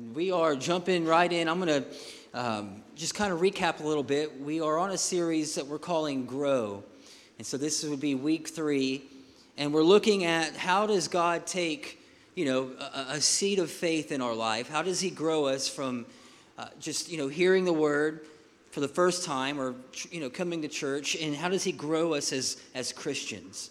And we are jumping right in. I'm going to um, just kind of recap a little bit. We are on a series that we're calling Grow. And so this would be week three. And we're looking at how does God take, you know, a, a seed of faith in our life? How does He grow us from uh, just, you know, hearing the word for the first time or, you know, coming to church? And how does He grow us as, as Christians?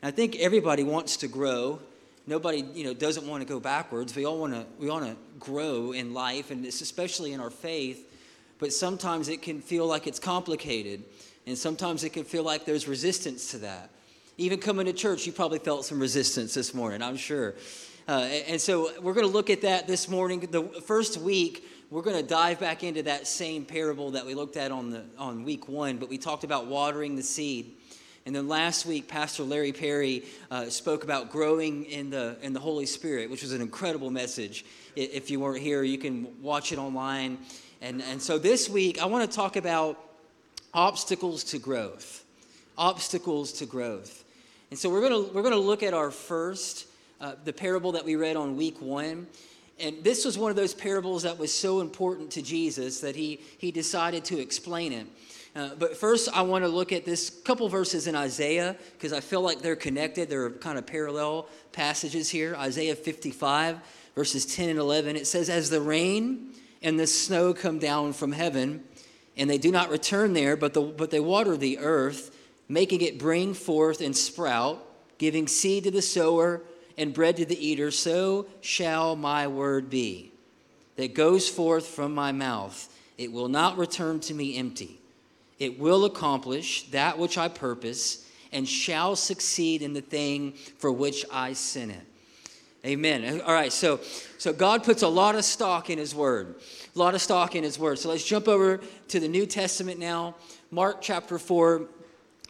And I think everybody wants to grow nobody you know doesn't want to go backwards. We all want to we want to grow in life and especially in our faith but sometimes it can feel like it's complicated and sometimes it can feel like there's resistance to that. Even coming to church you probably felt some resistance this morning i'm sure. Uh, and so we're going to look at that this morning. The first week we're going to dive back into that same parable that we looked at on the on week one but we talked about watering the seed and then last week, Pastor Larry Perry uh, spoke about growing in the, in the Holy Spirit, which was an incredible message. If you weren't here, you can watch it online. And, and so this week, I want to talk about obstacles to growth. Obstacles to growth. And so we're going to we're going to look at our first, uh, the parable that we read on week one. And this was one of those parables that was so important to Jesus that he, he decided to explain it. Uh, but first, I want to look at this couple verses in Isaiah because I feel like they're connected. They're kind of parallel passages here. Isaiah 55, verses 10 and 11. It says, As the rain and the snow come down from heaven, and they do not return there, but, the, but they water the earth, making it bring forth and sprout, giving seed to the sower and bread to the eater, so shall my word be that goes forth from my mouth. It will not return to me empty it will accomplish that which I purpose and shall succeed in the thing for which I sent it. Amen. All right, so so God puts a lot of stock in his word. A lot of stock in his word. So let's jump over to the New Testament now. Mark chapter 4.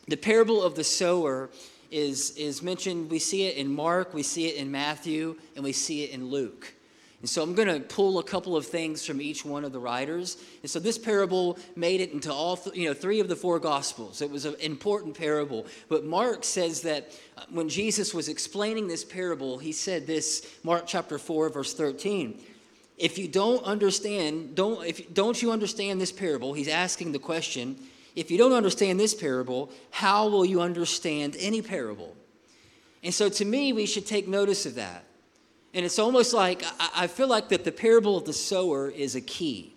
The parable of the sower is is mentioned. We see it in Mark, we see it in Matthew, and we see it in Luke. And so I'm going to pull a couple of things from each one of the writers. And so this parable made it into all, th- you know, three of the four gospels. It was an important parable. But Mark says that uh, when Jesus was explaining this parable, he said this, Mark chapter 4, verse 13. If you don't understand, don't, if, don't you understand this parable? He's asking the question, if you don't understand this parable, how will you understand any parable? And so to me, we should take notice of that. And it's almost like I feel like that the parable of the sower is a key.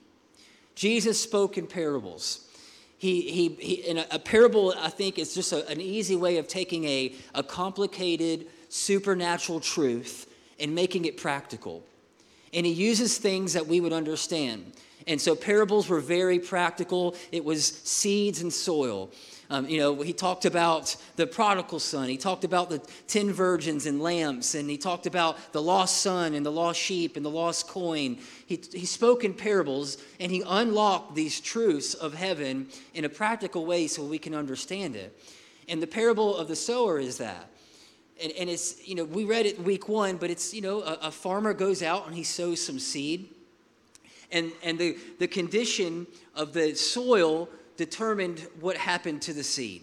Jesus spoke in parables. He, he, he in a, a, parable, I think, is just a, an easy way of taking a, a complicated supernatural truth and making it practical. And he uses things that we would understand. And so parables were very practical. It was seeds and soil. Um, you know, he talked about the prodigal son. He talked about the ten virgins and lamps, and he talked about the lost son and the lost sheep and the lost coin. He, he spoke in parables, and he unlocked these truths of heaven in a practical way so we can understand it. And the parable of the sower is that. And, and it's, you know, we read it week one, but it's, you know, a, a farmer goes out and he sows some seed. And, and the, the condition of the soil determined what happened to the seed.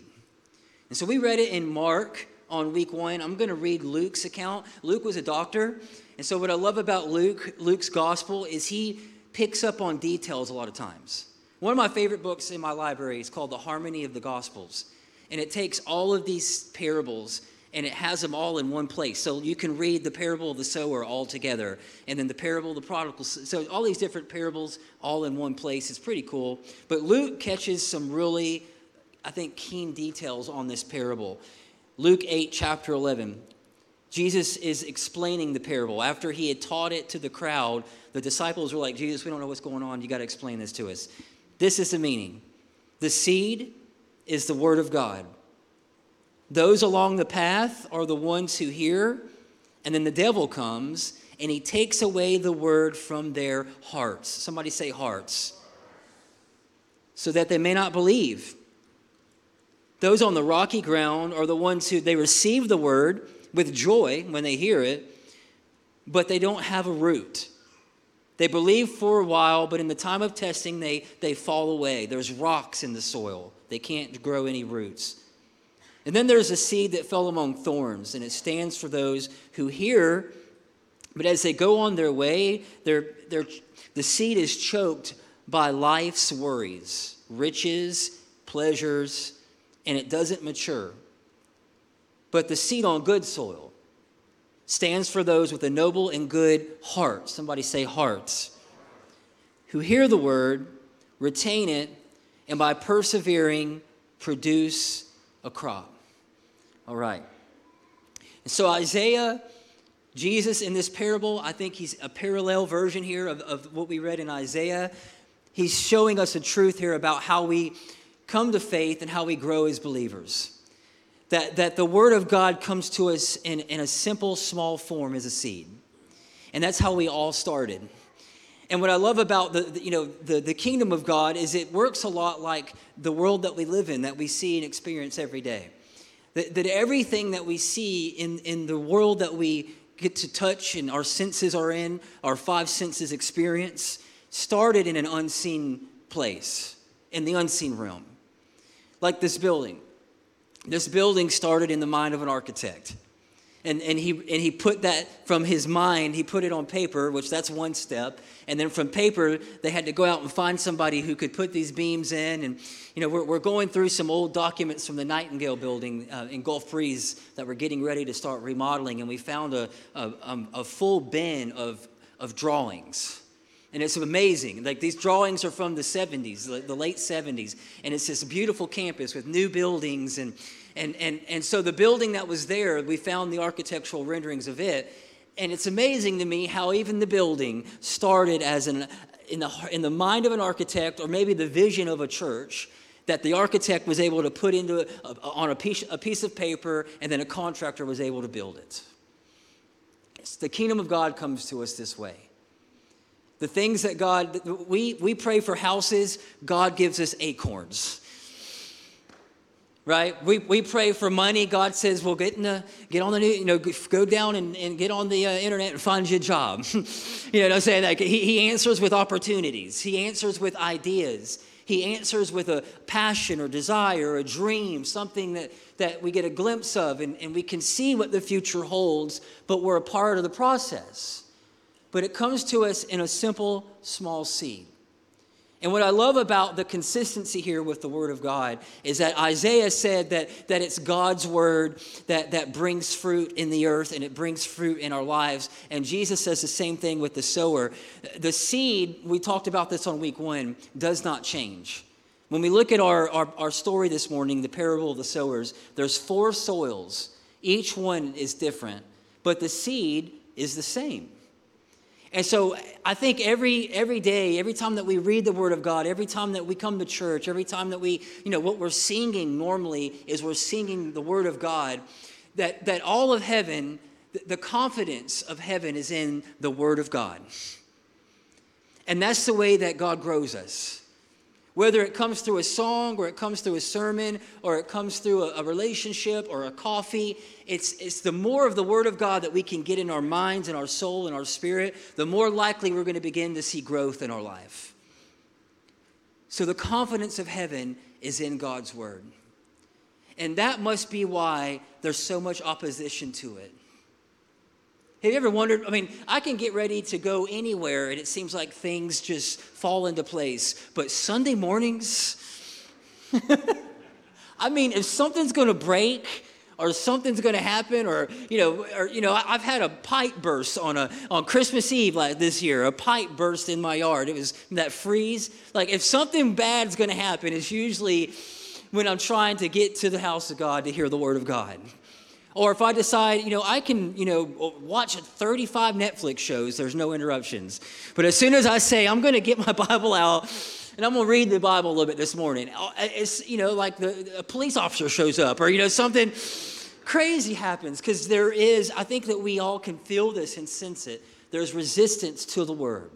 And so we read it in Mark on week one. I'm going to read Luke's account. Luke was a doctor. And so what I love about Luke, Luke's gospel, is he picks up on details a lot of times. One of my favorite books in my library is called The Harmony of the Gospels. And it takes all of these parables and it has them all in one place. So you can read the parable of the sower all together, and then the parable of the prodigal. So all these different parables all in one place. It's pretty cool. But Luke catches some really, I think, keen details on this parable. Luke 8, chapter 11. Jesus is explaining the parable. After he had taught it to the crowd, the disciples were like, Jesus, we don't know what's going on. You got to explain this to us. This is the meaning the seed is the word of God. Those along the path are the ones who hear, and then the devil comes and he takes away the word from their hearts. Somebody say hearts. So that they may not believe. Those on the rocky ground are the ones who they receive the word with joy when they hear it, but they don't have a root. They believe for a while, but in the time of testing, they, they fall away. There's rocks in the soil, they can't grow any roots. And then there's a seed that fell among thorns, and it stands for those who hear, But as they go on their way, they're, they're, the seed is choked by life's worries, riches, pleasures, and it doesn't mature. But the seed on good soil stands for those with a noble and good heart. Somebody say hearts. Who hear the word, retain it, and by persevering, produce a crop. All right. So Isaiah, Jesus in this parable, I think he's a parallel version here of, of what we read in Isaiah. He's showing us a truth here about how we come to faith and how we grow as believers. That, that the Word of God comes to us in, in a simple, small form as a seed. And that's how we all started. And what I love about the, the, you know the, the kingdom of God is it works a lot like the world that we live in, that we see and experience every day. That, that everything that we see in, in the world that we get to touch and our senses are in, our five senses experience, started in an unseen place, in the unseen realm. Like this building. This building started in the mind of an architect. And, and, he, and he put that from his mind, he put it on paper, which that's one step. And then from paper, they had to go out and find somebody who could put these beams in. And, you know, we're, we're going through some old documents from the Nightingale building uh, in Gulf Breeze that we're getting ready to start remodeling. And we found a, a, um, a full bin of, of drawings. And it's amazing. Like these drawings are from the 70s, the late 70s. And it's this beautiful campus with new buildings and and, and, and so the building that was there, we found the architectural renderings of it. And it's amazing to me how even the building started as an, in, the, in the mind of an architect or maybe the vision of a church that the architect was able to put into a, a, on a piece, a piece of paper and then a contractor was able to build it. It's the kingdom of God comes to us this way. The things that God, we, we pray for houses, God gives us acorns right? We, we pray for money. God says, well, get, in the, get on the new, you know, go down and, and get on the uh, internet and find you a job. you know what I'm saying? Like he, he answers with opportunities. He answers with ideas. He answers with a passion or desire or a dream, something that, that we get a glimpse of and, and we can see what the future holds, but we're a part of the process. But it comes to us in a simple, small seed. And what I love about the consistency here with the Word of God is that Isaiah said that, that it's God's Word that, that brings fruit in the earth and it brings fruit in our lives. And Jesus says the same thing with the sower. The seed, we talked about this on week one, does not change. When we look at our, our, our story this morning, the parable of the sowers, there's four soils. Each one is different, but the seed is the same. And so I think every every day, every time that we read the Word of God, every time that we come to church, every time that we, you know, what we're singing normally is we're singing the Word of God, that, that all of heaven, the confidence of heaven is in the Word of God. And that's the way that God grows us. Whether it comes through a song or it comes through a sermon or it comes through a, a, relationship or a coffee, it's, it's the more of the Word of God that we can get in our minds and our soul and our spirit, the more likely we're going to begin to see growth in our life. So the confidence of heaven is in God's Word. And that must be why there's so much opposition to it. Have you ever wondered? I mean, I can get ready to go anywhere and it seems like things just fall into place. But Sunday mornings, I mean, if something's going to break, or something's going to happen or you know or you know i've had a pipe burst on a on christmas eve like this year a pipe burst in my yard it was that freeze like if something bad's going to happen it's usually when i'm trying to get to the house of god to hear the word of god or if I decide, you know, I can, you know, watch 35 Netflix shows, there's no interruptions. But as soon as I say, I'm going to get my Bible out and I'm going to read the Bible a little bit this morning, uh, it's, you know, like the, a police officer shows up or, you know, something crazy happens because there is, I think that we all can feel this and sense it. There's resistance to the word.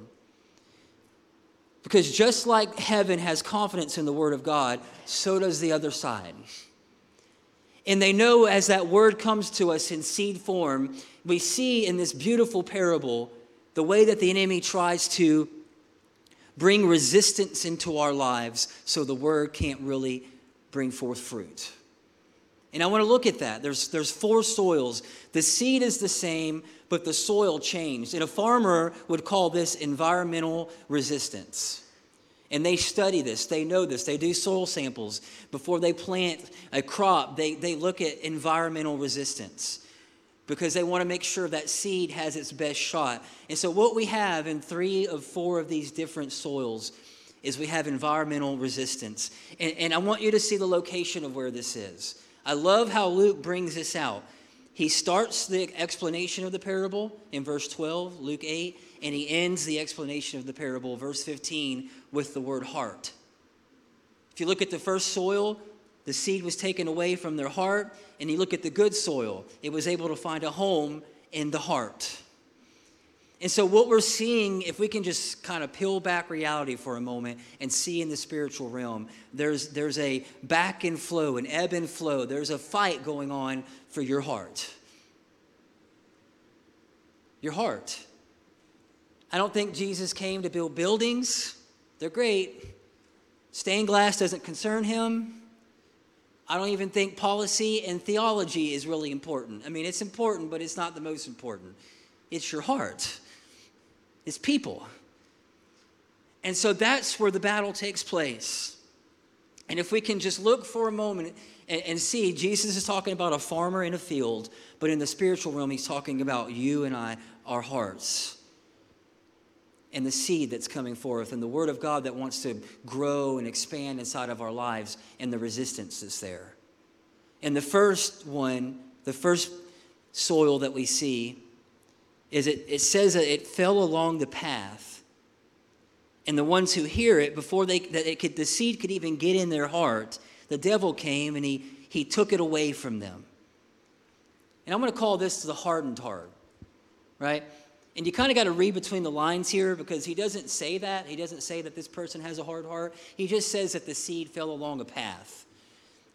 Because just like heaven has confidence in the word of God, so does the other side. And they know as that word comes to us in seed form, we see in this beautiful parable the way that the enemy tries to bring resistance into our lives so the word can't really bring forth fruit. And I want to look at that. There's, there's four soils. The seed is the same, but the soil changed. And a farmer would call this environmental resistance. And they study this, they know this, they do soil samples. Before they plant a crop, they, they look at environmental resistance because they want to make sure that seed has its best shot. And so, what we have in three of four of these different soils is we have environmental resistance. And, and I want you to see the location of where this is. I love how Luke brings this out. He starts the explanation of the parable in verse 12, Luke 8, and he ends the explanation of the parable, verse 15, with the word heart. If you look at the first soil, the seed was taken away from their heart, and you look at the good soil, it was able to find a home in the heart. And so, what we're seeing, if we can just kind of peel back reality for a moment and see in the spiritual realm, there's, there's a back and flow, an ebb and flow. There's a fight going on for your heart. Your heart. I don't think Jesus came to build buildings, they're great. Stained glass doesn't concern him. I don't even think policy and theology is really important. I mean, it's important, but it's not the most important. It's your heart it's people. And so that's where the battle takes place. And if we can just look for a moment and, and, see, Jesus is talking about a farmer in a field, but in the spiritual realm, he's talking about you and I, our hearts, and the seed that's coming forth, and the word of God that wants to grow and expand inside of our lives, and the resistance that's there. And the first one, the first soil that we see is it, it says that it fell along the path. And the ones who hear it, before they, that it could, the seed could even get in their heart, the devil came and he, he took it away from them. And I'm going to call this the hardened heart, right? And you kind of got to read between the lines here because he doesn't say that. He doesn't say that this person has a hard heart. He just says that the seed fell along a path.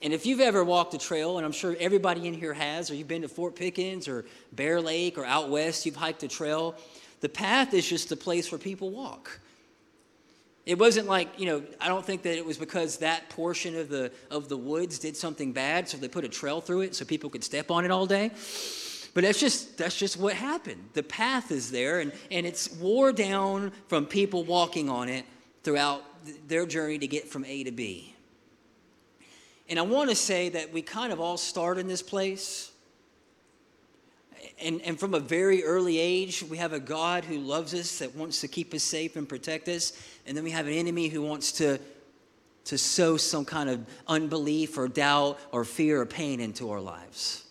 And if you've ever walked a trail, and I'm sure everybody in here has, or you've been to Fort Pickens or Bear Lake or out west, you've hiked a trail, the path is just a place where people walk. It wasn't like, you know, I don't think that it was because that portion of the of the woods did something bad, so they put a trail through it so people could step on it all day. But that's just that's just what happened. The path is there and, and it's wore down from people walking on it throughout their journey to get from A to B. And I want to say that we kind of all start in this place. And, and from a very early age, we have a God who loves us, that wants to keep us safe and protect us. And then we have an enemy who wants to, to sow some kind of unbelief or doubt or fear or pain into our lives.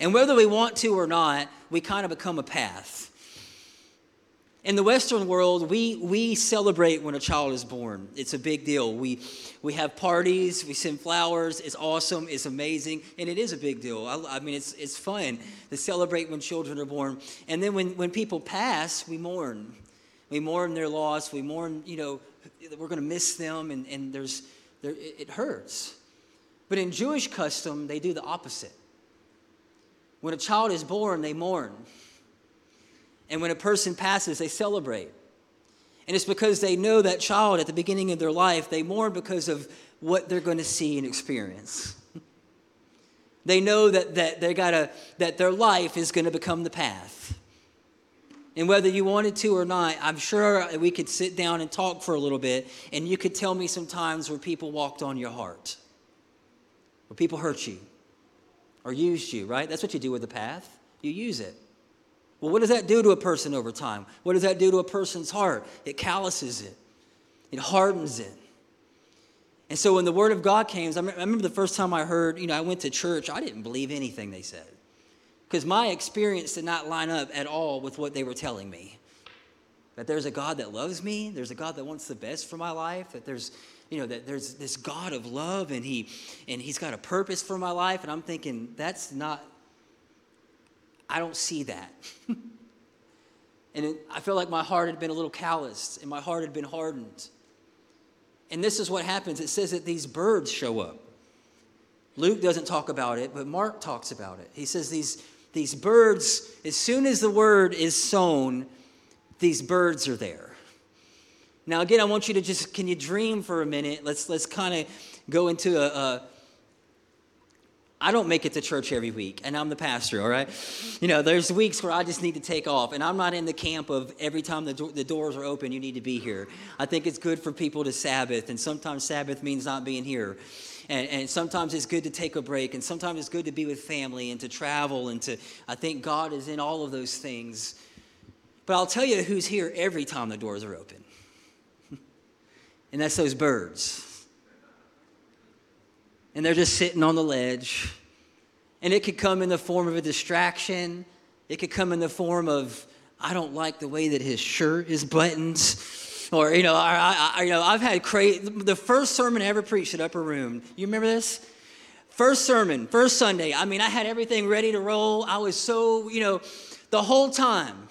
And whether we want to or not, we kind of become a path. In the Western world, we, we celebrate when a child is born. It's a big deal. We, we have parties, we send flowers. It's awesome, it's amazing, and it is a big deal. I, I mean, it's, it's fun to celebrate when children are born. And then when, when people pass, we mourn. We mourn their loss. We mourn, you know, we're going to miss them, and, and there's, there, it hurts. But in Jewish custom, they do the opposite. When a child is born, they mourn. And when a person passes, they celebrate. And it's because they know that child at the beginning of their life, they mourn because of what they're going to see and experience. they know that, that, they gotta, that their life is going to become the path. And whether you wanted to or not, I'm sure we could sit down and talk for a little bit, and you could tell me some times where people walked on your heart, where people hurt you or used you, right? That's what you do with the path. You use it. Well, what does that do to a person over time? What does that do to a person's heart? It calluses it, it hardens it. And so when the word of God came, I remember the first time I heard, you know, I went to church, I didn't believe anything they said. Because my experience did not line up at all with what they were telling me. That there's a God that loves me, there's a God that wants the best for my life, that there's, you know, that there's this God of love and he and he's got a purpose for my life. And I'm thinking, that's not I don't see that. and it, I feel like my heart had been a little calloused and my heart had been hardened. And this is what happens it says that these birds show up. Luke doesn't talk about it, but Mark talks about it. He says these, these birds, as soon as the word is sown, these birds are there. Now, again, I want you to just, can you dream for a minute? Let's, let's kind of go into a, a I don't make it to church every week, and I'm the pastor, all right? You know, there's weeks where I just need to take off, and I'm not in the camp of every time the, do- the doors are open, you need to be here. I think it's good for people to Sabbath, and sometimes Sabbath means not being here. And, and sometimes it's good to take a break, and sometimes it's good to be with family and to travel, and to, I think God is in all of those things. But I'll tell you who's here every time the doors are open, and that's those birds and they're just sitting on the ledge. And it could come in the form of a distraction. It could come in the form of, I don't like the way that his shirt is buttoned. Or, you know, I, I, you know I've had crazy, the first sermon I ever preached at Upper Room, you remember this? First sermon, first Sunday. I mean, I had everything ready to roll. I was so, you know, the whole time.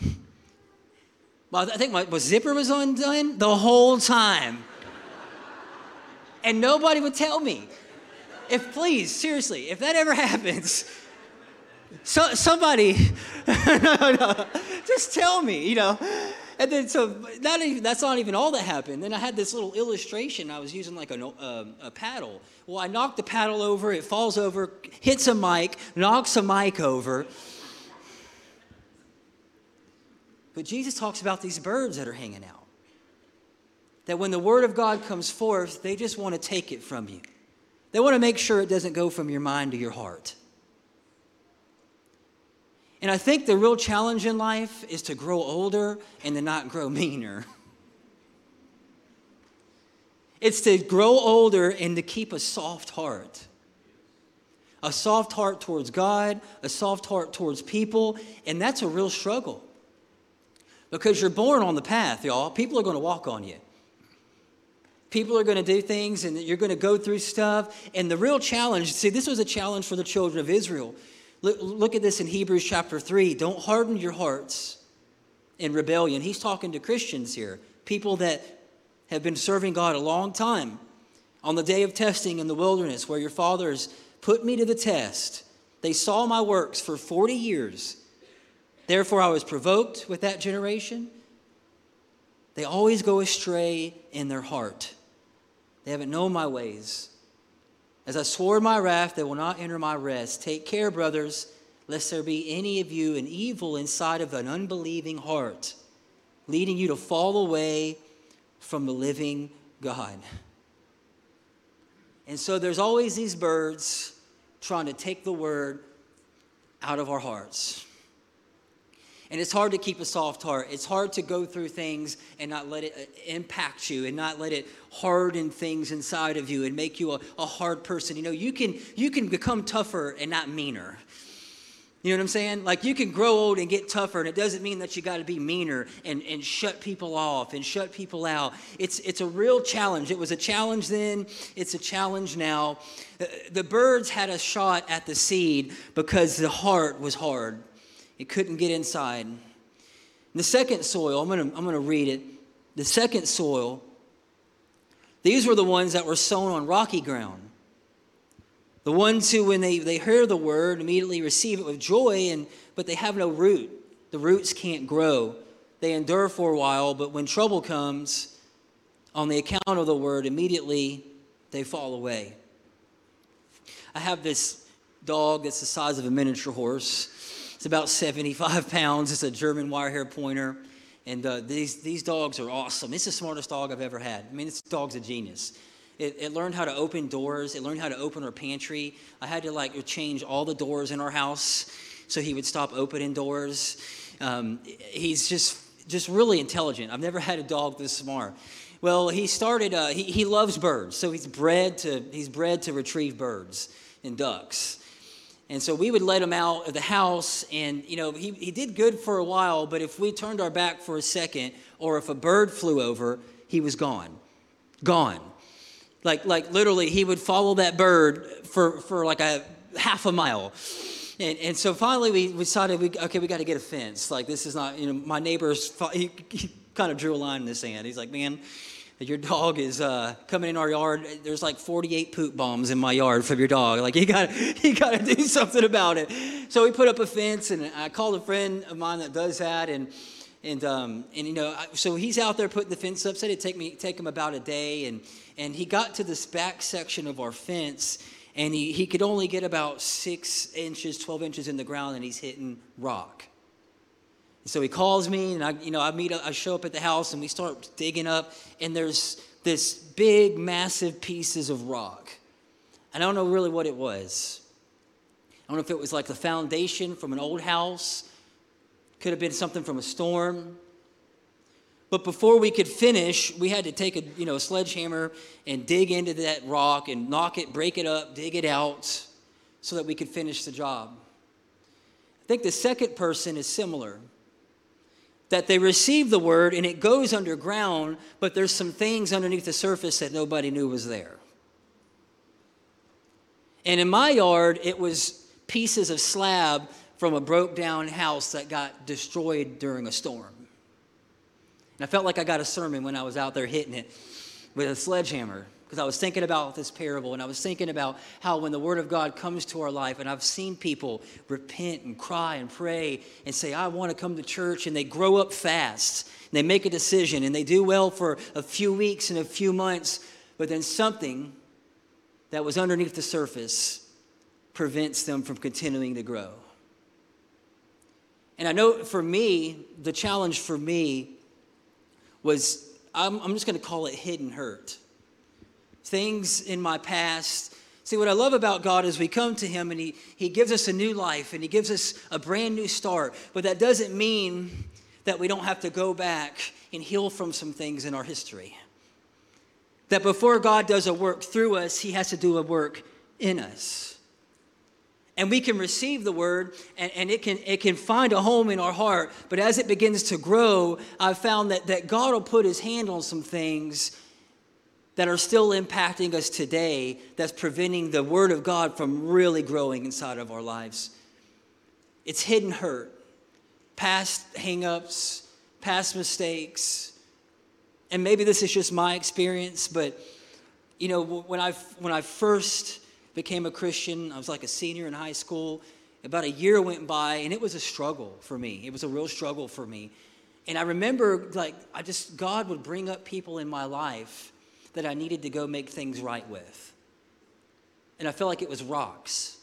I think my, my zipper was undone the whole time. And nobody would tell me if please, seriously, if that ever happens, so, somebody, no, no, just tell me, you know. And then, so that, that's not even all that happened. Then I had this little illustration. I was using like a, uh, a paddle. Well, I knocked the paddle over, it falls over, hits a mic, knocks a mic over. But Jesus talks about these birds that are hanging out. That when the word of God comes forth, they just want to take it from you. They want to make sure it doesn't go from your mind to your heart. And I think the real challenge in life is to grow older and to not grow meaner. It's to grow older and to keep a soft heart. A soft heart towards God, a soft heart towards people, and that's a real struggle. Because you're born on the path, y'all. People are going to walk on you. People are going to do things and you're going to go through stuff. And the real challenge see, this was a challenge for the children of Israel. Look, look at this in Hebrews chapter 3. Don't harden your hearts in rebellion. He's talking to Christians here, people that have been serving God a long time. On the day of testing in the wilderness, where your fathers put me to the test, they saw my works for 40 years. Therefore, I was provoked with that generation. They always go astray in their heart. They haven't known my ways. As I swore in my wrath, they will not enter my rest. Take care, brothers, lest there be any of you an evil inside of an unbelieving heart, leading you to fall away from the living God. And so there's always these birds trying to take the word out of our hearts. And it's hard to keep a soft heart. It's hard to go through things and not let it uh, impact you and not let it harden things inside of you and make you a, a hard person. You know, you can, you can become tougher and not meaner. You know what I'm saying? Like you can grow old and get tougher, and it doesn't mean that you got to be meaner and, and shut people off and shut people out. It's, it's a real challenge. It was a challenge then, it's a challenge now. The, the birds had a shot at the seed because the heart was hard. It couldn't get inside. The second soil, I'm going to I'm going to read it. The second soil, these were the ones that were sown on rocky ground. The ones who, when they, they hear the word, immediately receive it with joy, and, but they have no root. The roots can't grow. They endure for a while, but when trouble comes, on the account of the word, immediately they fall away. I have this dog that's the size of a miniature horse. It's about 75 pounds. It's a German wire hair pointer. And uh, these, these dogs are awesome. It's the smartest dog I've ever had. I mean, this dog's a genius. It, it, learned how to open doors. It learned how to open our pantry. I had to like change all the doors in our house so he would stop opening doors. Um, he's just just really intelligent. I've never had a dog this smart. Well, he started. Uh, he, he loves birds, so he's bred to he's bred to retrieve birds and ducks. And so we would let him out of the house, and you know, he, he did good for a while, but if we turned our back for a second, or if a bird flew over, he was gone. Gone. Like, like literally, he would follow that bird for, for like a half a mile. And, and so finally, we we decided, we, okay, we got to get a fence. Like, this is not, you know, my neighbors, he, he kind of drew a line in the sand. He's like, man, your dog is uh, coming in our yard. There's like 48 poop bombs in my yard from your dog. Like you got you got to do something about it. So we put up a fence, and I called a friend of mine that does that, and and um, and you know, so he's out there putting the fence up. Said it'd take me take him about a day, and and he got to this back section of our fence, and he, he could only get about six inches, 12 inches in the ground, and he's hitting rock. So he calls me, and I, you know, I meet, I show up at the house, and we start digging up, and there's this big, massive pieces of rock. And I don't know really what it was. I don't know if it was like the foundation from an old house, could have been something from a storm. But before we could finish, we had to take a you know a sledgehammer and dig into that rock and knock it, break it up, dig it out, so that we could finish the job. I think the second person is similar. That they receive the word and it goes underground, but there's some things underneath the surface that nobody knew was there. And in my yard, it was pieces of slab from a broke down house that got destroyed during a storm. And I felt like I got a sermon when I was out there hitting it with a sledgehammer because I was thinking about this parable and I was thinking about how when the Word of God comes to our life, and I've seen people repent and cry and pray and say, I want to come to church, and they grow up fast. And they make a decision and they do well for a few weeks and a few months, but then something that was underneath the surface prevents them from continuing to grow. And I know for me, the challenge for me was I'm, I'm just going to call it hidden hurt. Things in my past. See, what I love about God is we come to Him and He, he gives us a new life and He gives us a brand new start. But that doesn't mean that we don't have to go back and heal from some things in our history. That before God does a work through us, He has to do a work in us and we can receive the word and, and, it, can, it can find a home in our heart but as it begins to grow i've found that, that god will put his hand on some things that are still impacting us today that's preventing the word of god from really growing inside of our lives it's hidden hurt past hangups past mistakes and maybe this is just my experience but you know when i when i first became a Christian. I was like a senior in high school. About a year went by, and it was a struggle for me. It was a real struggle for me. And I remember, like, I just, God would bring up people in my life that I needed to go make things right with. And I felt like it was rocks.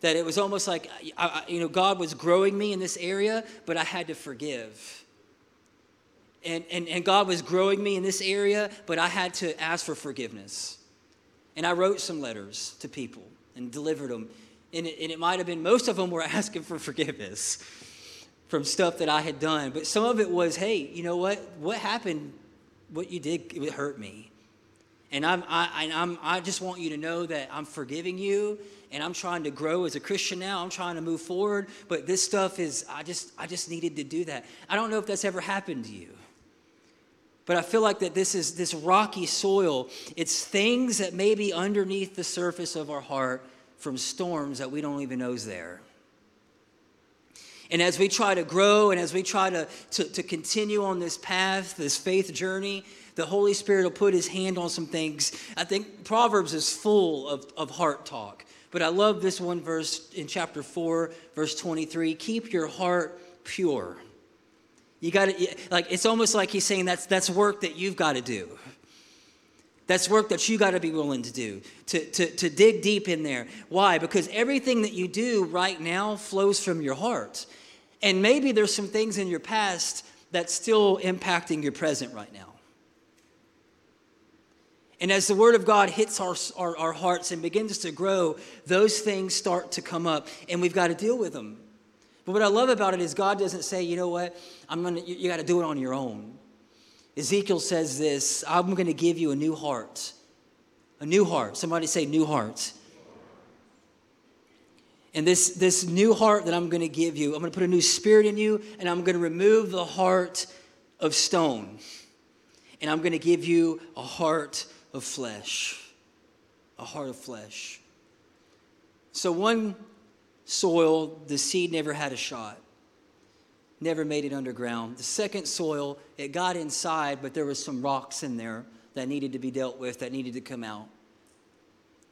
That it was almost like, I, you know, God was growing me in this area, but I had to forgive. And, and, and God was growing me in this area, but I had to ask for forgiveness. And I wrote some letters to people and delivered them. And it, and it might have been, most of them were asking for forgiveness from stuff that I had done. But some of it was, hey, you know what? What happened, what you did, it hurt me. And I'm, I, I'm, I just want you to know that I'm forgiving you and I'm trying to grow as a Christian now. I'm trying to move forward. But this stuff is, I just, I just needed to do that. I don't know if that's ever happened to you. But I feel like that this is this rocky soil. It's things that may be underneath the surface of our heart from storms that we don't even know is there. And as we try to grow and as we try to, to, to continue on this path, this faith journey, the Holy Spirit will put his hand on some things. I think Proverbs is full of, of heart talk. But I love this one verse in chapter 4, verse 23 keep your heart pure you got to, like, it's almost like he's saying that's, that's work that you've got to do. That's work that you got to be willing to do, to, to, to dig deep in there. Why? Because everything that you do right now flows from your heart. And maybe there's some things in your past that's still impacting your present right now. And as the Word of God hits our, our, our, hearts and begins to grow, those things start to come up, and we've got to deal with them. But what I love about it is God doesn't say, you know what, I'm gonna, you, you got to do it on your own. Ezekiel says this I'm going to give you a new heart. A new heart. Somebody say, new heart. And this, this new heart that I'm going to give you, I'm going to put a new spirit in you, and I'm going to remove the heart of stone. And I'm going to give you a heart of flesh. A heart of flesh. So, one soil, the seed never had a shot, never made it underground. The second soil, it got inside, but there was some rocks in there that needed to be dealt with, that needed to come out.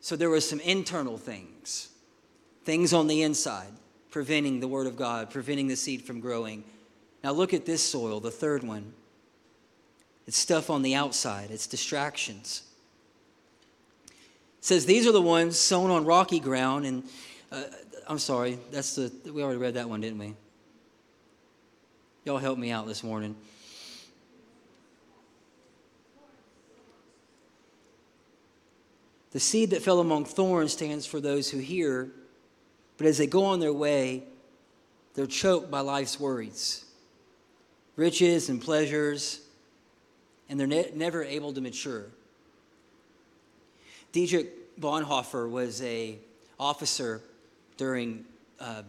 So there was some internal things, things on the inside, preventing the word of God, preventing the seed from growing. Now look at this soil, the third one. It's stuff on the outside, it's distractions. says these are the ones sown on rocky ground and uh, i'm sorry that's the we already read that one didn't we y'all help me out this morning. The seed that fell among thorns stands for those who hear but as they go on their way they're choked by life's worries riches and pleasures and they're ne- never able to mature. Dietrich Bonhoeffer was a officer during uh,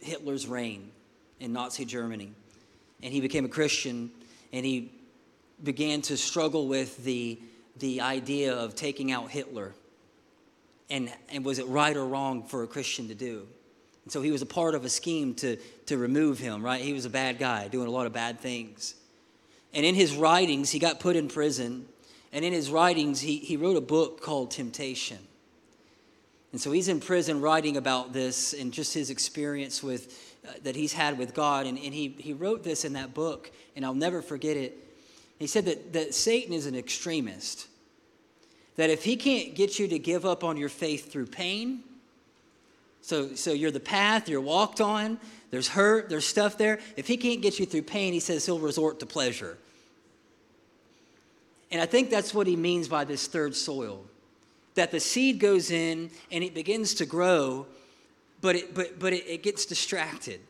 Hitler's reign in Nazi Germany, and he became a Christian, and he began to struggle with the the idea of taking out Hitler, and and was it right or wrong for a Christian to do? And so he was a part of a scheme to to remove him. Right, he was a bad guy doing a lot of bad things, and in his writings, he got put in prison and in his writings, he, he wrote a book called Temptation. And so he's in prison writing about this and just his experience with, that he's had with God. And, and he, he wrote this in that book, and I'll never forget it. He said that, that Satan is an extremist. That if he can't get you to give up on your faith through pain, so, so you're the path, you're walked on, there's hurt, there's stuff there. If he can't get you through pain, he says he'll resort to pleasure. And I think that's what he means by this third soil that the seed goes in and it begins to grow, but it, but, but it, it gets distracted.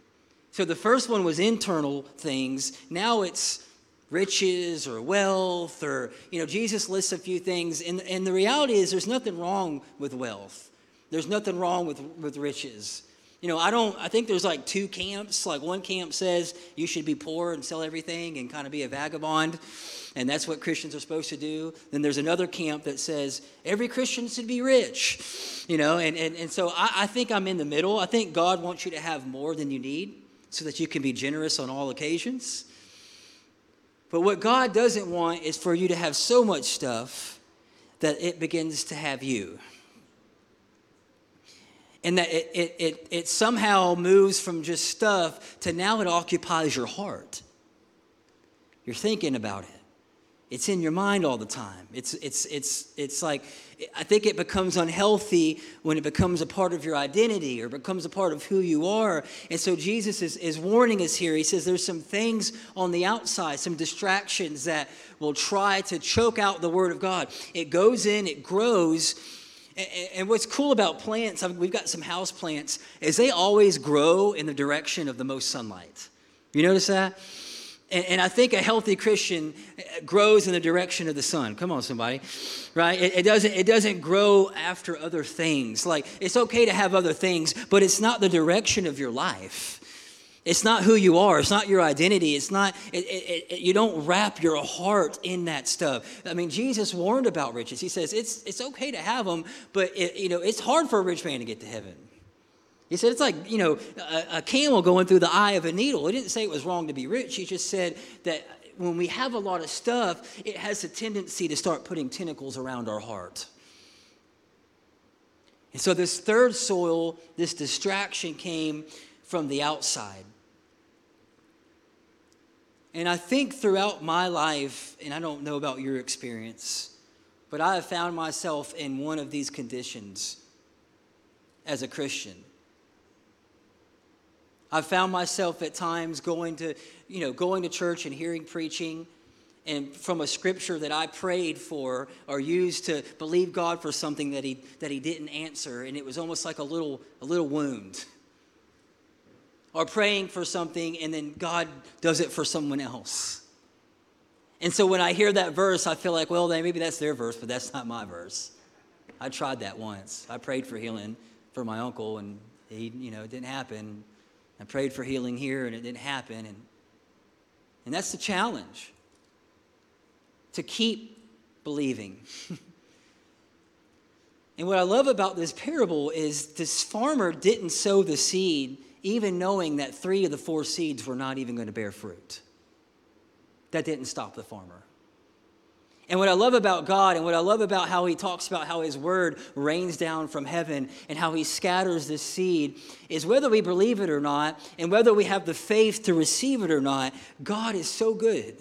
So the first one was internal things. Now it's riches or wealth or, you know, Jesus lists a few things. And, and the reality is there's nothing wrong with wealth, there's nothing wrong with, with riches. You know, I don't, I think there's like two camps. Like one camp says you should be poor and sell everything and kind of be a vagabond and that's what Christians are supposed to do. Then there's another camp that says every Christian should be rich, you know, and, and, and so I, I think I'm in the middle. I think God wants you to have more than you need so that you can be generous on all occasions. But what God doesn't want is for you to have so much stuff that it begins to have you. And that it, it, it, it somehow moves from just stuff to now it occupies your heart. You're thinking about it. It's in your mind all the time. It's, it's, it's, it's like, I think it becomes unhealthy when it becomes a part of your identity or becomes a part of who you are. And so Jesus is, is warning us here. He says there's some things on the outside, some distractions that will try to choke out the Word of God. It goes in, it grows. And what's cool about plants, we've got some house plants, is they always grow in the direction of the most sunlight. You notice that? And, I think a healthy Christian uh, grows in the direction of the sun. Come on, somebody, right? It, doesn't, it doesn't grow after other things. Like, it's okay to have other things, but it's not the direction of your life. It's not who you are. It's not your identity. It's not, it, you don't wrap your heart in that stuff. I mean, Jesus warned about riches. He says it's, it's okay to have them, but you know, it's hard for a rich man to get to heaven. He said it's like, you know, a, a, camel going through the eye of a needle. He didn't say it was wrong to be rich. He just said that when we have a lot of stuff, it has a tendency to start putting tentacles around our heart. And so this third soil, this distraction came from the outside. And I think throughout my life, and I don't know about your experience, but I have found myself in one of these conditions as a Christian. I've found myself at times going to, you know, going to church and hearing preaching and from a scripture that I prayed for or used to believe God for something that he that he didn't answer and it was almost like a little a little wound. Or praying for something and then God does it for someone else. And so when I hear that verse, I feel like, well, maybe that's their verse, but that's not my verse. I tried that once. I prayed for healing for my uncle and he, you know, it didn't happen. I prayed for healing here and it didn't happen. And, and that's the challenge to keep believing. and what I love about this parable is this farmer didn't sow the seed even knowing that three of the four seeds were not even going to bear fruit. That didn't stop the farmer. And what I love about God and what I love about how he talks about how his word rains down from heaven and how he scatters this seed is whether we believe it or not and whether we have the faith to receive it or not, God is so good.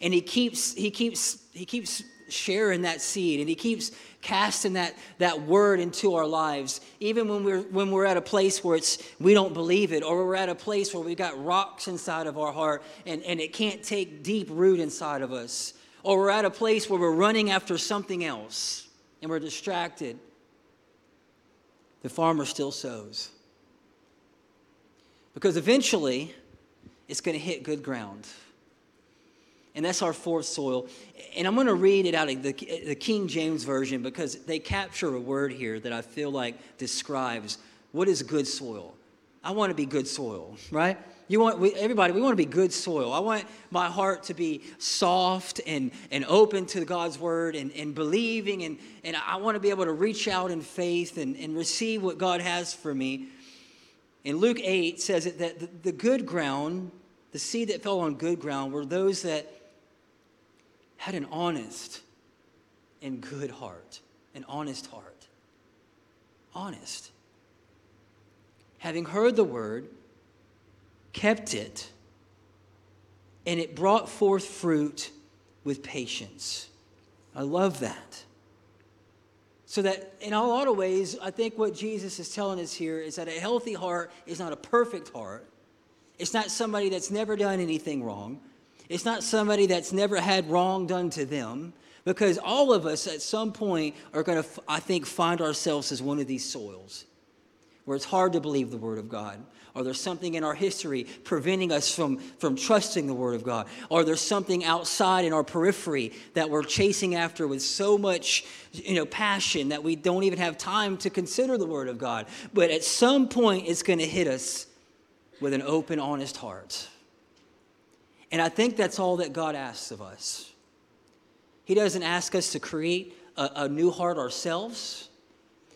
And he keeps he keeps he keeps sharing that seed and he keeps casting that, that word into our lives, even when we're, when we're at a place where it's, we don't believe it, or we're at a place where we've got rocks inside of our heart and, and it can't take deep root inside of us, or we're at a place where we're running after something else and we're distracted, the farmer still sows. Because eventually, it's going to hit good ground. And that's our fourth soil. And I'm going to read it out of the, the King James Version because they capture a word here that I feel like describes what is good soil. I want to be good soil, right? You want we, everybody. We want to be good soil. I want my heart to be soft and, and open to God's word and, and believing, and, and I want to be able to reach out in faith and, and receive what God has for me. And Luke 8 says that the, the good ground, the seed that fell on good ground, were those that had an honest and good heart, an honest heart. Honest. Having heard the word, kept it, and it brought forth fruit with patience. I love that. So that in a lot of ways, I think what Jesus is telling us here is that a healthy heart is not a perfect heart. It's not somebody that's never done anything wrong. It's not somebody that's never had wrong done to them, because all of us at some point are going to, I think, find ourselves as one of these soils where it's hard to believe the Word of God. Or there's something in our history preventing us from, from trusting the Word of God. Or there's something outside in our periphery that we're chasing after with so much you know, passion that we don't even have time to consider the Word of God. But at some point, it's going to hit us with an open, honest heart. And I think that's all that God asks of us. He doesn't ask us to create a, a new heart ourselves.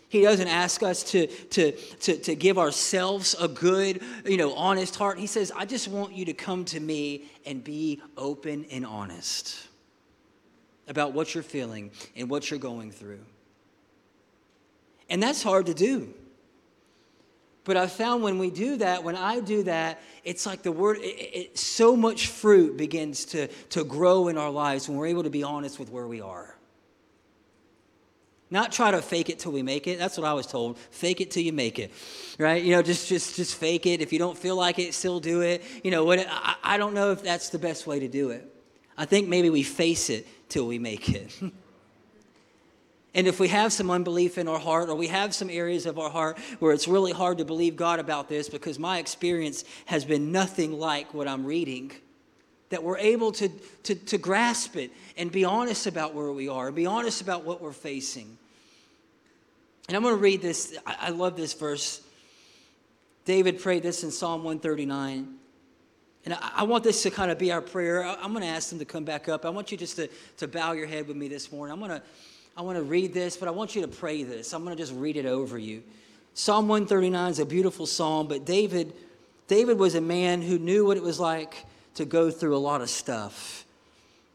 He doesn't ask us to, to, to, to give ourselves a good, you know, honest heart. He says, I just want you to come to me and be open and honest about what you're feeling and what you're going through. And that's hard to do. But I found when we do that, when I do that, it's like the word, it, it, so much fruit begins to, to grow in our lives when we're able to be honest with where we are. Not try to fake it till we make it. That's what I was told. Fake it till you make it, right? You know, just just just fake it. If you don't feel like it, still do it. You know, what? I, I don't know if that's the best way to do it. I think maybe we face it till we make it. And if we have some unbelief in our heart, or we have some areas of our heart where it's really hard to believe God about this because my experience has been nothing like what I'm reading, that we're able to, to, to grasp it and be honest about where we are, be honest about what we're facing. And I'm going to read this. I, love this verse. David prayed this in Psalm 139. And I, I want this to kind of be our prayer. I, I'm going to ask them to come back up. I want you just to, to bow your head with me this morning. I'm going to I want to read this, but I want you to pray this. I'm going to just read it over you. Psalm 139 is a beautiful psalm, but David, David was a man who knew what it was like to go through a lot of stuff.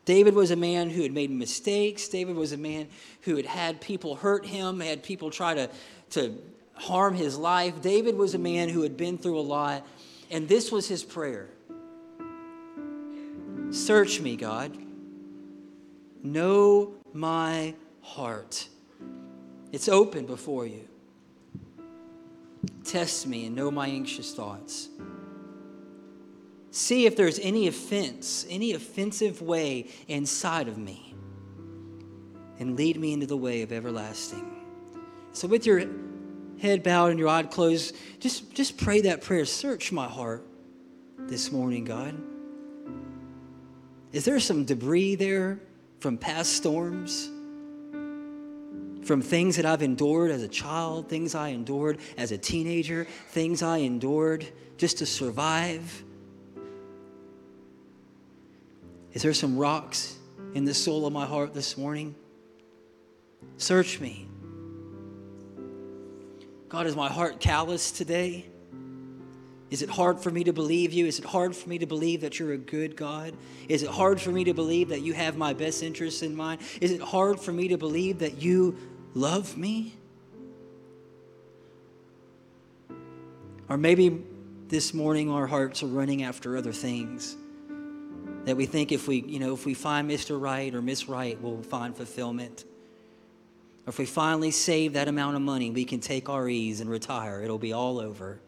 David was a man who had made mistakes. David was a man who had had people hurt him, had people try to, to harm his life. David was a man who had been through a lot, and this was his prayer Search me, God. Know my heart. It's open before you. Test me and know my anxious thoughts. See if there's any offense, any offensive way inside of me, and lead me into the way of everlasting. So, with your head bowed and your eye closed, just, just pray that prayer. Search my heart this morning, God. Is there some debris there from past storms? From things that I've endured as a child, things I endured as a teenager, things I endured just to survive? Is there some rocks in the soul of my heart this morning? Search me. God, is my heart callous today? Is it hard for me to believe you? Is it hard for me to believe that you're a good God? Is it hard for me to believe that you have my best interests in mind? Is it hard for me to believe that you love me? Or maybe this morning our hearts are running after other things that we think if we, you know, if we find Mr. Right or Miss Right, we'll find fulfillment. Or if we finally save that amount of money, we can take our ease and retire. It'll be all over.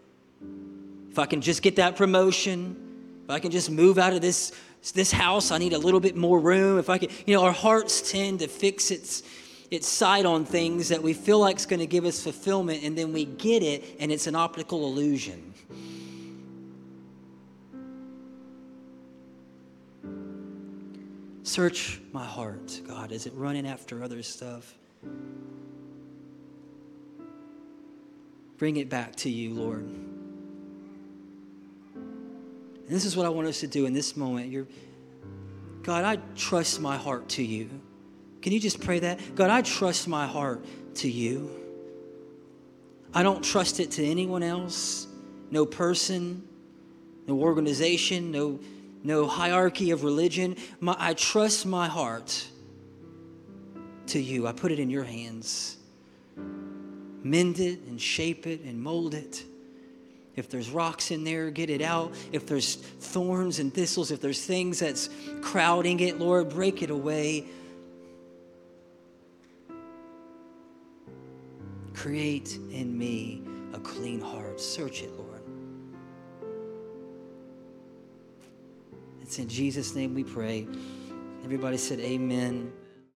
If I can just get that promotion, if I can just move out of this, this house, I need a little bit more room. If I can, you know, our hearts tend to fix its, its sight on things that we feel like is going to give us fulfillment, and then we get it, and it's an optical illusion. Search my heart, God. Is it running after other stuff? Bring it back to you, Lord. And this is what I want us to do in this moment. You're, God, I trust my heart to you. Can you just pray that? God, I trust my heart to you. I don't trust it to anyone else, no person, no organization, no, no hierarchy of religion. My, I trust my heart to you. I put it in your hands. Mend it and shape it and mold it. If there's rocks in there, get it out. If there's thorns and thistles, if there's things that's crowding it, Lord, break it away. Create in me a clean heart. Search it, Lord. It's in Jesus' name we pray. Everybody said, Amen.